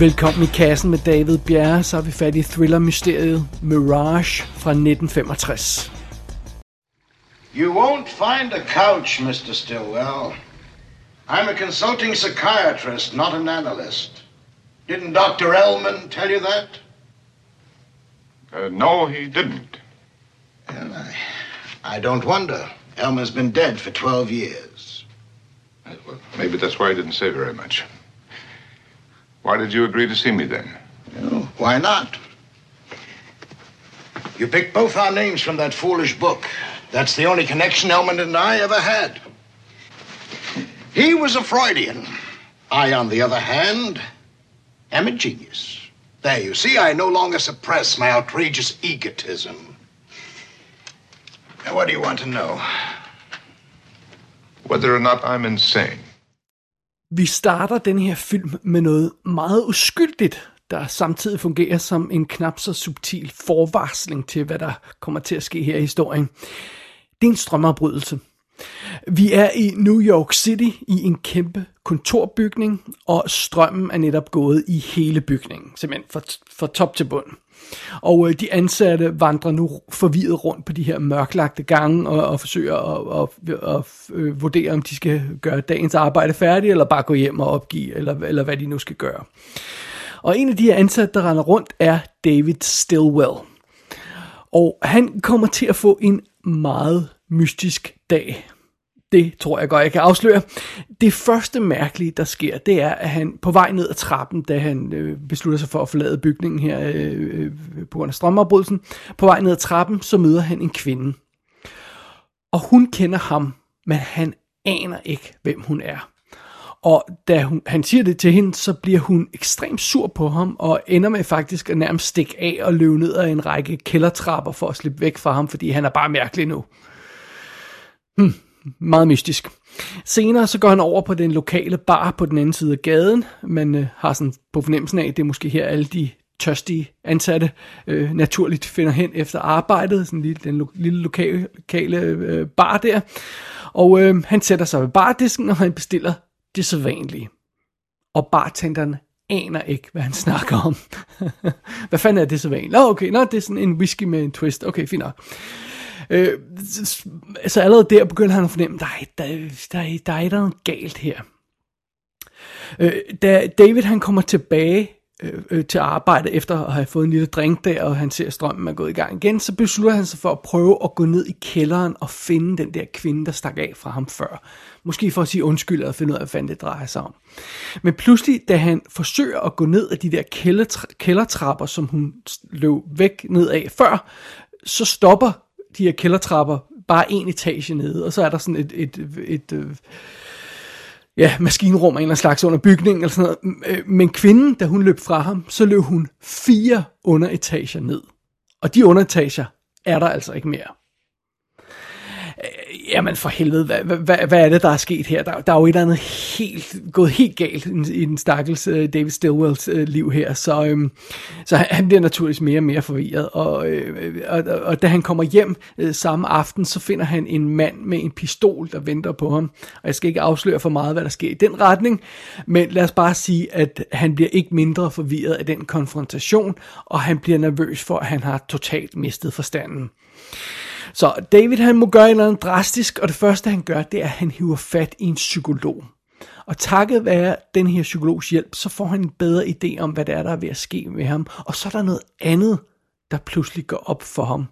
Velkommen i kassen med David Bjerre, så er vi fat i thriller-mysteriet Mirage fra 1965. You won't find a couch, Mr. Stillwell. I'm a consulting psychiatrist, not an analyst. Didn't Dr. Ellman tell you that? Uh, no, he didn't. Well, I, I don't wonder. Elmer's been dead for 12 years. Uh, well, maybe that's why he didn't say very much. Why did you agree to see me then? Why not? You picked both our names from that foolish book. That's the only connection Elman and I ever had. He was a Freudian. I, on the other hand, am a genius. There, you see, I no longer suppress my outrageous egotism. Now, what do you want to know? Whether or not I'm insane. Vi starter den her film med noget meget uskyldigt, der samtidig fungerer som en knap så subtil forvarsling til, hvad der kommer til at ske her i historien. Det er en strømafbrydelse. Vi er i New York City i en kæmpe kontorbygning, og strømmen er netop gået i hele bygningen, simpelthen fra, fra top til bund. Og øh, de ansatte vandrer nu forvirret rundt på de her mørklagte gange og, og forsøger at, at, og, øh, vurdere, om de skal gøre dagens arbejde færdigt, eller bare gå hjem og opgive, eller, eller hvad de nu skal gøre. Og en af de her ansatte, der render rundt, er David Stillwell. Og han kommer til at få en meget mystisk dag. Det tror jeg godt, jeg kan afsløre. Det første mærkelige, der sker, det er, at han på vej ned ad trappen, da han øh, beslutter sig for at forlade bygningen her øh, øh på grund af strømafbrydelsen, på vej ned ad trappen, så møder han en kvinde. Og hun kender ham, men han aner ikke, hvem hun er. Og da hun, han siger det til hende, så bliver hun ekstremt sur på ham, og ender med faktisk at nærmest stikke af og løbe ned ad en række kældertrapper for at slippe væk fra ham, fordi han er bare mærkelig nu. Hmm, meget mystisk. Senere så går han over på den lokale bar på den anden side af gaden. Man øh, har sådan på fornemmelsen af, at det er måske her alle de tørstige ansatte øh, naturligt finder hen efter arbejdet. Sådan lige den lo- lille lokale, lokale øh, bar der. Og øh, han sætter sig ved bardisken, og han bestiller det sædvanlige. Og bartenderen aner ikke, hvad han snakker om. hvad fanden er det sædvanlige? Nå, okay, nå, det er sådan en whisky med en twist. Okay, fint nok. Øh, så altså, allerede der begynder han at fornemme, der er, der, der, der er noget galt her. Øh, da David han kommer tilbage øh, øh, til arbejde efter at have fået en lille drink der, og han ser at strømmen er gået i gang igen, så beslutter han sig for at prøve at gå ned i kælderen og finde den der kvinde, der stak af fra ham før. Måske for at sige undskyld og finde ud af, hvad det drejer sig om. Men pludselig, da han forsøger at gå ned af de der kældertrapper, som hun løb væk ned af før, så stopper de her kældertrapper bare en etage nede, og så er der sådan et, et, et, et ja, maskinrum af en eller slags under bygningen, eller sådan noget. Øh, men kvinden, da hun løb fra ham, så løb hun fire underetager ned. Og de underetager er der altså ikke mere. Jamen for helvede, hvad, hvad, hvad er det, der er sket her? Der, der er jo et eller andet helt, gået helt galt i, i den stakkels uh, David Stillwells uh, liv her, så, um, så han, han bliver naturligvis mere og mere forvirret, og, uh, og, og, og da han kommer hjem uh, samme aften, så finder han en mand med en pistol, der venter på ham, og jeg skal ikke afsløre for meget, hvad der sker i den retning, men lad os bare sige, at han bliver ikke mindre forvirret af den konfrontation, og han bliver nervøs for, at han har totalt mistet forstanden. Så David han må gøre noget drastisk, og det første han gør, det er, at han hiver fat i en psykolog. Og takket være den her psykologs hjælp, så får han en bedre idé om, hvad det er, der er ved at ske med ham. Og så er der noget andet, der pludselig går op for ham.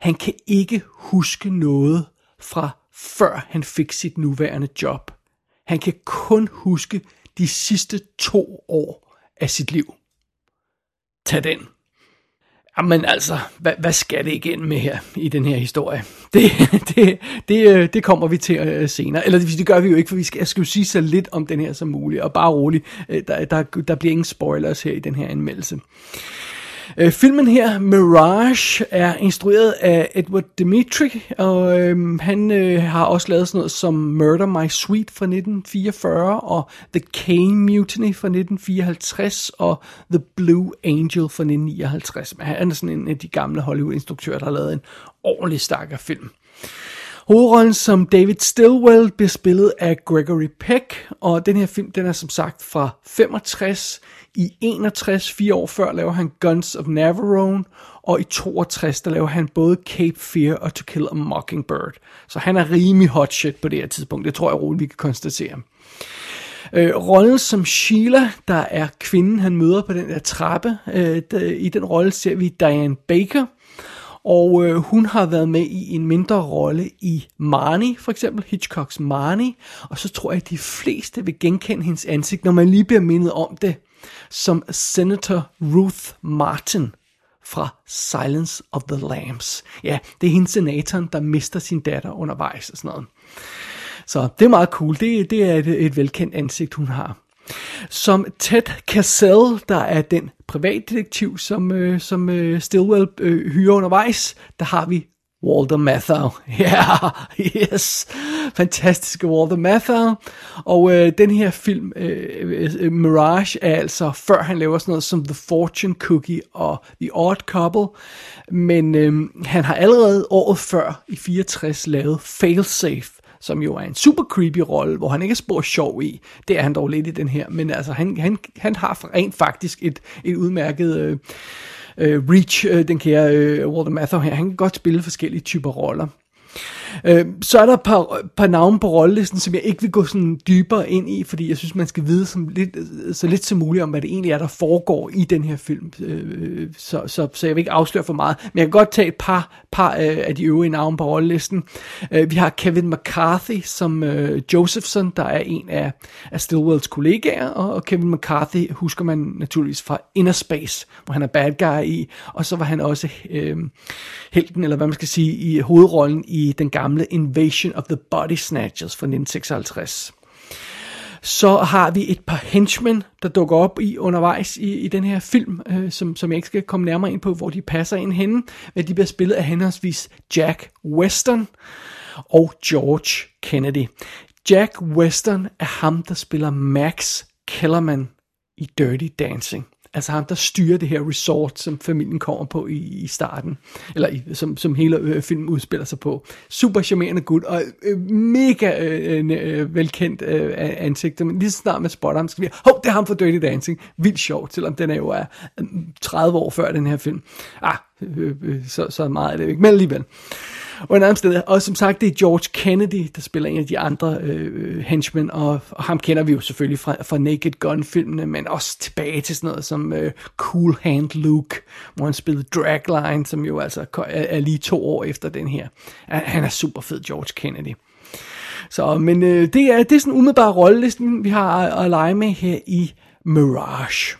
Han kan ikke huske noget fra før han fik sit nuværende job. Han kan kun huske de sidste to år af sit liv. Tag den. Jamen altså, hvad, hvad skal det igen med her i den her historie? Det, det, det, øh, det kommer vi til øh, senere. Eller det gør vi jo ikke, for vi skal, jeg skal jo sige så lidt om den her som muligt. Og bare roligt, øh, der, der, der bliver ingen spoilers her i den her anmeldelse. Øh, filmen her, Mirage, er instrueret af Edward Dimitri, og øh, han øh, har også lavet sådan noget som Murder My Sweet fra 1944, og The Kane Mutiny fra 1954, og The Blue Angel fra 1959. Han er sådan en af de gamle Hollywood-instruktører, der har lavet en ordentlig stakker film. Hovedrollen som David Stilwell bliver spillet af Gregory Peck, og den her film, den er som sagt fra 65. I 61, fire år før, laver han Guns of Navarone, og i 62, der laver han både Cape Fear og To Kill a Mockingbird. Så han er rimelig hot shit på det her tidspunkt, det tror jeg roligt, vi kan konstatere. Øh, rollen som Sheila, der er kvinden, han møder på den der trappe, øh, der, i den rolle ser vi Diane Baker, og øh, hun har været med i en mindre rolle i Marnie, for eksempel Hitchcocks Marnie, og så tror jeg, at de fleste vil genkende hendes ansigt, når man lige bliver mindet om det, som Senator Ruth Martin fra Silence of the Lambs. Ja, det er hende senatoren, der mister sin datter undervejs og sådan noget. Så det er meget cool. Det, det er et, et velkendt ansigt, hun har. Som Ted Cassell, der er den privatdetektiv, som, øh, som øh, Stilwell øh, hyrer undervejs, der har vi Walter Matthau. Ja, yeah, yes. Fantastiske Walter Matthau. Og øh, den her film, øh, øh, Mirage, er altså før han laver sådan noget som The Fortune Cookie og The Odd Couple. Men øh, han har allerede året før, i 64, lavet Failsafe som jo er en super creepy rolle, hvor han ikke er spor sjov i. Det er han dog lidt i den her, men altså han, han, han har rent faktisk et, et udmærket... Øh, øh, Reach, øh, den kære øh, Walter Matthau her, han kan godt spille forskellige typer roller. Øh, så er der et par, par navne på rollelisten, som jeg ikke vil gå sådan dybere ind i, fordi jeg synes, man skal vide som lidt, så lidt som muligt om, hvad det egentlig er, der foregår i den her film. Øh, øh så, så, så jeg vil ikke afsløre for meget. Men jeg kan godt tage et par, par øh, af de øvrige navne på rollelisten. Øh, vi har Kevin McCarthy som øh, Josephson, der er en af, af Stillwells kollegaer, og, og Kevin McCarthy husker man naturligvis fra Inner Space, hvor han er bad guy i, og så var han også øh, helten, eller hvad man skal sige, i hovedrollen i den gamle Invasion of the Body Snatchers fra 1956. Så har vi et par henchmen, der dukker op i undervejs i, i den her film, øh, som, som jeg ikke skal komme nærmere ind på, hvor de passer ind henne. Men de bliver spillet af henholdsvis Jack Weston og George Kennedy. Jack Weston er ham, der spiller Max Kellerman i Dirty Dancing. Altså ham, der styrer det her resort, som familien kommer på i, i starten. Eller i, som, som hele øh, filmen udspiller sig på. Super charmerende gut, og øh, mega øh, øh, øh velkendt øh, ansigt. Men lige så snart man spotter ham, skal vi hov, det er ham fra Dirty Dancing. Vildt sjovt, selvom den er jo er mm, 30 år før den her film. Ah, øh, øh, så, så meget er det ikke, men alligevel. Øh, en anden sted, og som sagt, det er George Kennedy, der spiller en af de andre øh, henchmen, og, og ham kender vi jo selvfølgelig fra, fra Naked Gun-filmene, men også tilbage til sådan noget som øh, Cool Hand Luke, hvor han spillede Dragline, som jo altså er, er lige to år efter den her. Han er super fed, George Kennedy. Så, men øh, det, er, det er sådan umiddelbart rollelisten, vi har at, at lege med her i Mirage.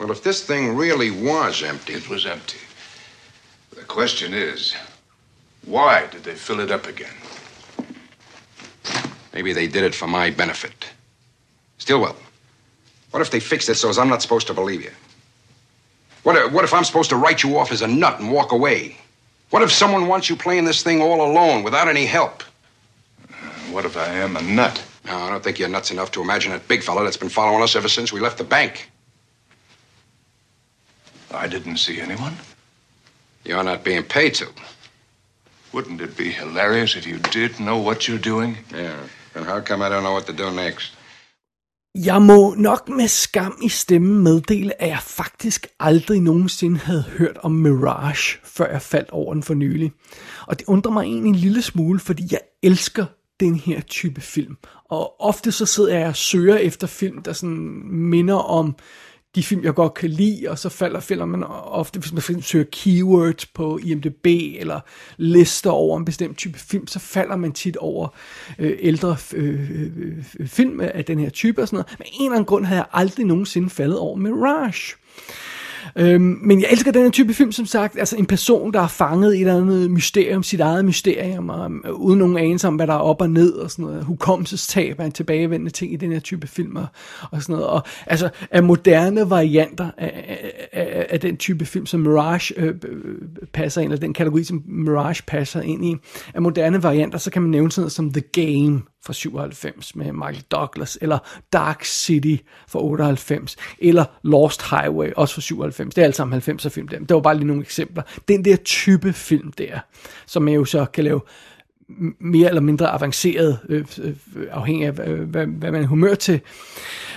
Well, if this thing really was empty... It was empty. The question is, Why did they fill it up again? Maybe they did it for my benefit. Stillwell, what if they fixed it so as I'm not supposed to believe you? What if, what if I'm supposed to write you off as a nut and walk away? What if someone wants you playing this thing all alone without any help? Uh, what if I am a nut? No, I don't think you're nuts enough to imagine that big fella that's been following us ever since we left the bank. I didn't see anyone. You're not being paid to. Wouldn't it be hilarious if you did know what you're doing? Yeah. And how come I don't know what to do next? Jeg må nok med skam i stemmen meddele, at jeg faktisk aldrig nogensinde havde hørt om Mirage, før jeg faldt over den for nylig. Og det undrer mig egentlig en lille smule, fordi jeg elsker den her type film. Og ofte så sidder jeg og søger efter film, der sådan minder om de film, jeg godt kan lide, og så falder, falder man ofte, hvis man søger keywords på IMDb, eller lister over en bestemt type film, så falder man tit over øh, ældre øh, øh, film af den her type og sådan noget. Men en eller anden grund havde jeg aldrig nogensinde faldet over Mirage. Øhm, men jeg elsker den her type film, som sagt. Altså en person, der er fanget i et eller andet mysterium, sit eget mysterium, og, um, uden nogen anelse om, hvad der er op og ned, og sådan noget. Hukommelsestab er en tilbagevendende ting i den her type film, og, og sådan noget. Og altså af moderne varianter af, af, af den type film, som Mirage øh, passer ind, eller den kategori, som Mirage passer ind i, af moderne varianter, så kan man nævne sådan noget som The Game, fra 97 med Michael Douglas, eller Dark City fra 98, eller Lost Highway, også fra 97. Det er alt sammen 90'er film der. Det var bare lige nogle eksempler. Den der type film der, som man jo så kan lave mere eller mindre avanceret, øh, øh, afhængig af, øh, hvad, hvad man er humør til.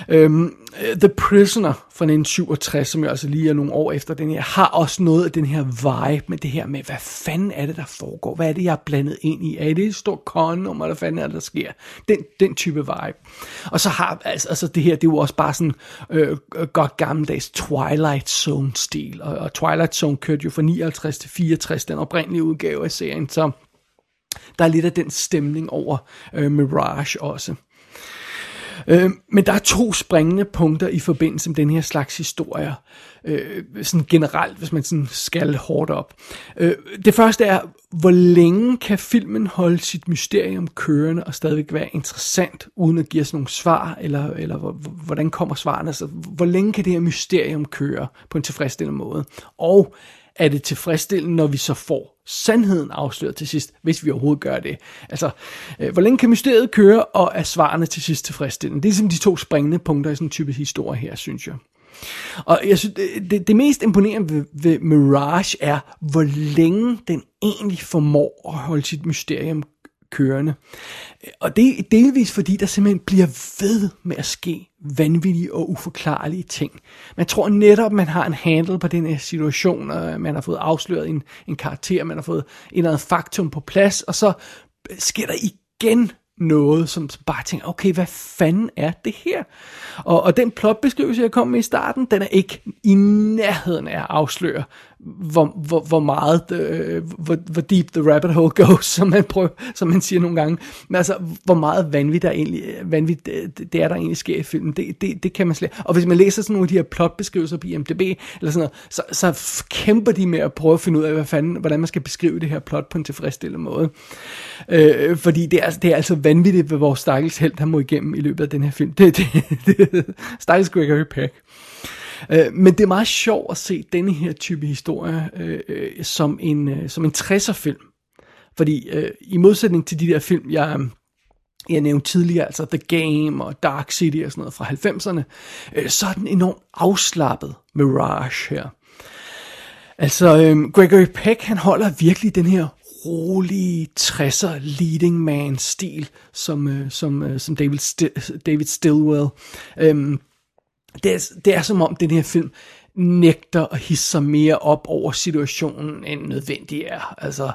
Øhm, The Prisoner fra 1967, som jo altså lige er nogle år efter den her, har også noget af den her vibe med det her med, hvad fanden er det, der foregår? Hvad er det, jeg er blandet ind i? Er det et stort con, hvad fanden er det, der sker? Den, den type vibe. Og så har, altså, altså det her, det er jo også bare sådan øh, øh godt gammeldags Twilight Zone-stil. Og, og Twilight Zone kørte jo fra 59 til 64, den oprindelige udgave af serien, så der er lidt af den stemning over øh, Mirage også. Øh, men der er to springende punkter i forbindelse med den her slags historier, øh, sådan generelt, hvis man sådan skal hårdt op. Øh, det første er, hvor længe kan filmen holde sit mysterium kørende og stadigvæk være interessant, uden at give os nogle svar, eller, eller hvordan kommer svarene? Altså, hvor længe kan det her mysterium køre på en tilfredsstillende måde? Og er det tilfredsstillende, når vi så får sandheden afsløret til sidst, hvis vi overhovedet gør det. Altså, øh, hvor længe kan mysteriet køre, og er svarene til sidst tilfredsstillende? Det er simpelthen de to springende punkter i sådan en type historie her, synes jeg. Og jeg synes, det, det mest imponerende ved, ved Mirage er, hvor længe den egentlig formår at holde sit mysterium kørende. Og det er delvis fordi, der simpelthen bliver ved med at ske vanvittige og uforklarlige ting. Man tror netop, man har en handle på den her situation, og man har fået afsløret en, en karakter, man har fået en eller anden faktum på plads, og så sker der igen noget, som bare tænker, okay, hvad fanden er det her? Og, og den plotbeskrivelse, jeg kom med i starten, den er ikke i nærheden af at afsløre, hvor, hvor, hvor meget, øh, hvor, hvor deep the rabbit hole goes, som man, prøver, som man siger nogle gange. Men altså, hvor meget vanvittigt der egentlig, vanvittigt, det er, der egentlig sker i filmen, det, det, det kan man slet Og hvis man læser sådan nogle af de her plotbeskrivelser på IMDb, eller sådan noget, så, så kæmper de med at prøve at finde ud af, hvad fanden, hvordan man skal beskrive det her plot på en tilfredsstillende måde. Øh, fordi det er, det er altså vanvittigt, hvad vores stakkels held, han må igennem i løbet af den her film. Det, det, det, stakkels Gregory Peck. Øh, men det er meget sjovt at se denne her type historie øh, øh som en, øh, som en 60'er film. Fordi øh, i modsætning til de der film, jeg, jeg nævnte tidligere, altså The Game og Dark City og sådan noget fra 90'erne, øh, så er den enormt afslappet Mirage her. Altså, øh, Gregory Peck, han holder virkelig den her rolige 60'er leading man stil, som, øh, som, øh, som David, St- David Stilwell. Øhm, det er, det er som om den her film nægter at hisse sig mere op over situationen, end nødvendig er. Altså,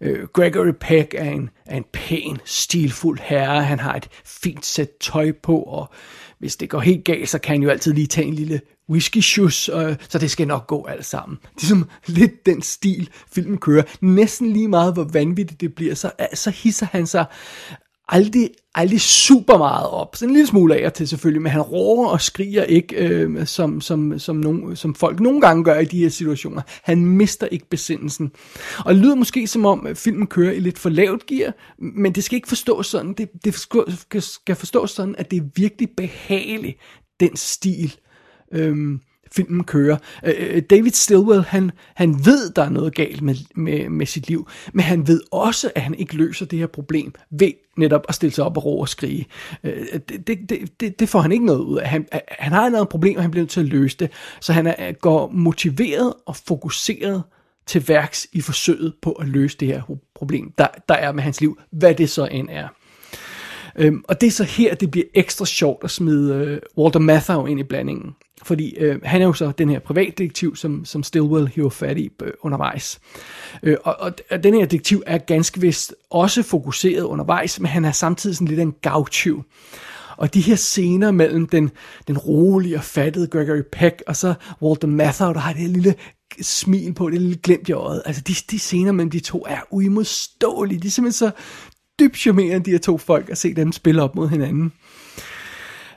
øh, Gregory Peck er en, er en pæn, stilfuld herre. Han har et fint sæt tøj på, og hvis det går helt galt, så kan han jo altid lige tage en lille whisky shoes, øh, så det skal nok gå alt sammen. Det er som lidt den stil, filmen kører. Næsten lige meget, hvor vanvittigt det bliver, så, så hisser han sig aldrig, aldrig super meget op. Så en lille smule af til selvfølgelig, men han råber og skriger ikke, øh, som, som, som, nogen, som folk nogle gange gør i de her situationer. Han mister ikke besindelsen. Og det lyder måske som om, at filmen kører i lidt for lavt gear, men det skal ikke forstås sådan. Det, det skal forstås sådan, at det er virkelig behageligt, den stil. Øh, filmen kører. Øh, øh David Stilwell, han, han ved, der er noget galt med, med, med sit liv, men han ved også, at han ikke løser det her problem ved netop at stille sig op og råbe og skrige. Øh, det, det, det, det får han ikke noget ud af. Han, han har noget problem, og han bliver nødt til at løse det, så han er, går motiveret og fokuseret til værks i forsøget på at løse det her problem, der, der er med hans liv, hvad det så end er. Øhm, og det er så her, det bliver ekstra sjovt at smide øh, Walter Matthau ind i blandingen. Fordi øh, han er jo så den her privatdetektiv, som, som Stillwell hiver fat i øh, undervejs. Øh, og, og, og den her detektiv er ganske vist også fokuseret undervejs, men han er samtidig sådan lidt en gavtyv. Og de her scener mellem den, den rolige og fattede Gregory Peck, og så Walter Matthau, der har det her lille smil på, det lille glemt i øjet. Altså de, de scener mellem de to er uimodståelige. De er simpelthen så dybt charmerende, de her to folk, at se dem spille op mod hinanden.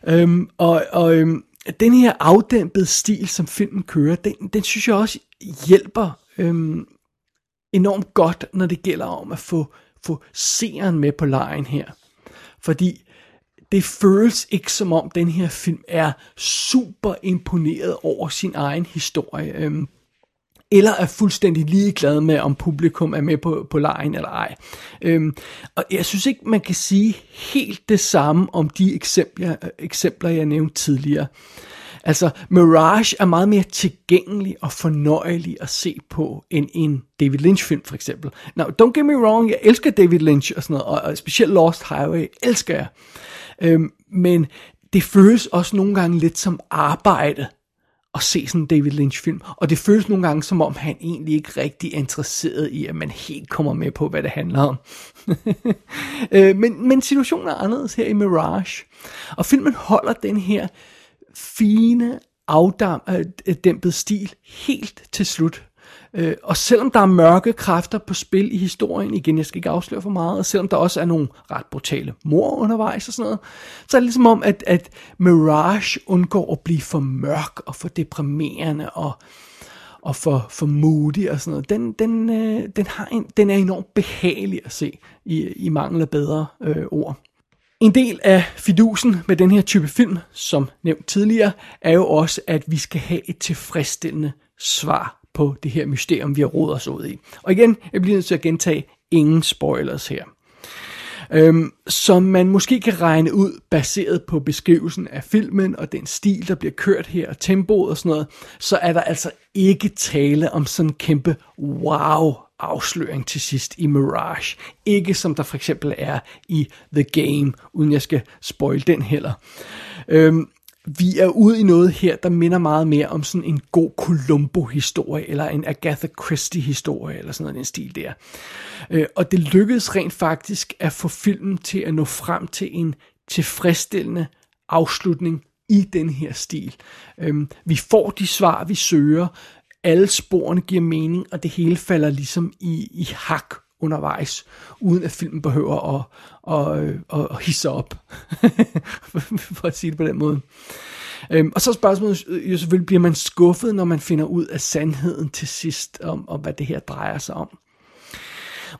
Øhm, og og øhm, den her afdæmpede stil, som filmen kører, den, den synes jeg også hjælper øhm, enormt godt, når det gælder om at få, få seeren med på lejen her. Fordi det føles ikke som om den her film er super imponeret over sin egen historie. Øhm, eller er fuldstændig ligeglad med, om publikum er med på, på lejen eller ej. Øhm, og jeg synes ikke, man kan sige helt det samme om de eksempler, eksempler jeg nævnte tidligere. Altså, Mirage er meget mere tilgængelig og fornøjelig at se på end en David Lynch-film, for eksempel. Now, don't get me wrong, jeg elsker David Lynch og sådan noget, og, specielt Lost Highway elsker jeg. Øhm, men det føles også nogle gange lidt som arbejde at se sådan en David Lynch-film. Og det føles nogle gange, som om han egentlig ikke rigtig er interesseret i, at man helt kommer med på, hvad det handler om. Øh, men, men situationen er anderledes her i Mirage. Og filmen holder den her fine, afdæmpet øh, stil helt til slut. Øh, og selvom der er mørke kræfter på spil i historien, igen, jeg skal ikke afsløre for meget, og selvom der også er nogle ret brutale mor undervejs og sådan noget, så er det ligesom om, at, at Mirage undgår at blive for mørk og for deprimerende og, og for, for moody og sådan noget. Den, den, øh, den, har en, den er enormt behagelig at se, i, i mangel af bedre øh, ord. En del af fidusen med den her type film, som nævnt tidligere, er jo også, at vi skal have et tilfredsstillende svar på det her mysterium, vi har rodet os ud i. Og igen, jeg bliver nødt til at gentage, ingen spoilers her. Øhm, som man måske kan regne ud, baseret på beskrivelsen af filmen og den stil, der bliver kørt her, og tempoet og sådan noget, så er der altså ikke tale om sådan en kæmpe wow afsløring til sidst i Mirage. Ikke som der for eksempel er i The Game, uden jeg skal spoil den heller. Øhm, vi er ude i noget her, der minder meget mere om sådan en god Columbo-historie, eller en Agatha Christie-historie, eller sådan noget en stil der. Øh, og det lykkedes rent faktisk at få filmen til at nå frem til en tilfredsstillende afslutning i den her stil. Øh, vi får de svar, vi søger, alle sporene giver mening, og det hele falder ligesom i, i hak undervejs, uden at filmen behøver at, at, at, at hisse op, for at sige det på den måde. Øhm, og så spørgsmålet jo selvfølgelig, bliver man skuffet, når man finder ud af sandheden til sidst, om, om hvad det her drejer sig om.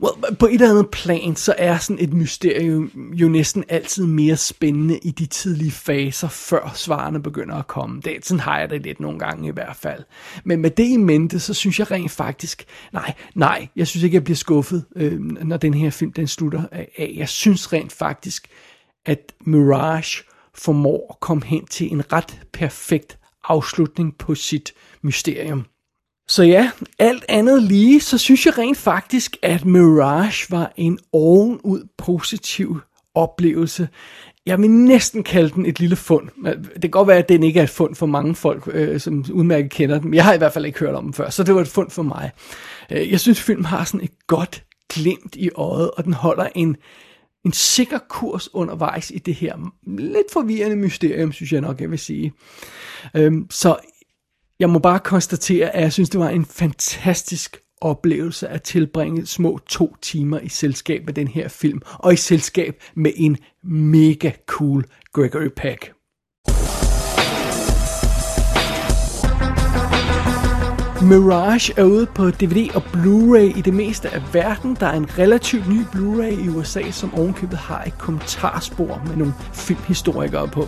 Well, på et eller andet plan, så er sådan et mysterium jo næsten altid mere spændende i de tidlige faser, før svarene begynder at komme. Det, sådan har jeg det lidt nogle gange i hvert fald. Men med det i mente, så synes jeg rent faktisk, nej, nej, jeg synes ikke, jeg bliver skuffet, øh, når den her film den slutter af. Jeg synes rent faktisk, at Mirage formår at komme hen til en ret perfekt afslutning på sit mysterium. Så ja, alt andet lige, så synes jeg rent faktisk, at Mirage var en ovenud positiv oplevelse. Jeg vil næsten kalde den et lille fund. Det kan godt være, at den ikke er et fund for mange folk, øh, som udmærket kender den. Jeg har i hvert fald ikke hørt om den før, så det var et fund for mig. Øh, jeg synes, filmen har sådan et godt glimt i øjet, og den holder en, en sikker kurs undervejs i det her lidt forvirrende mysterium, synes jeg nok, jeg vil sige. Øh, så jeg må bare konstatere, at jeg synes, det var en fantastisk oplevelse at tilbringe små to timer i selskab med den her film, og i selskab med en mega cool Gregory Peck. Mirage er ude på DVD og Blu-ray i det meste af verden. Der er en relativt ny Blu-ray i USA, som ovenkøbet har et kommentarspor med nogle filmhistorikere på.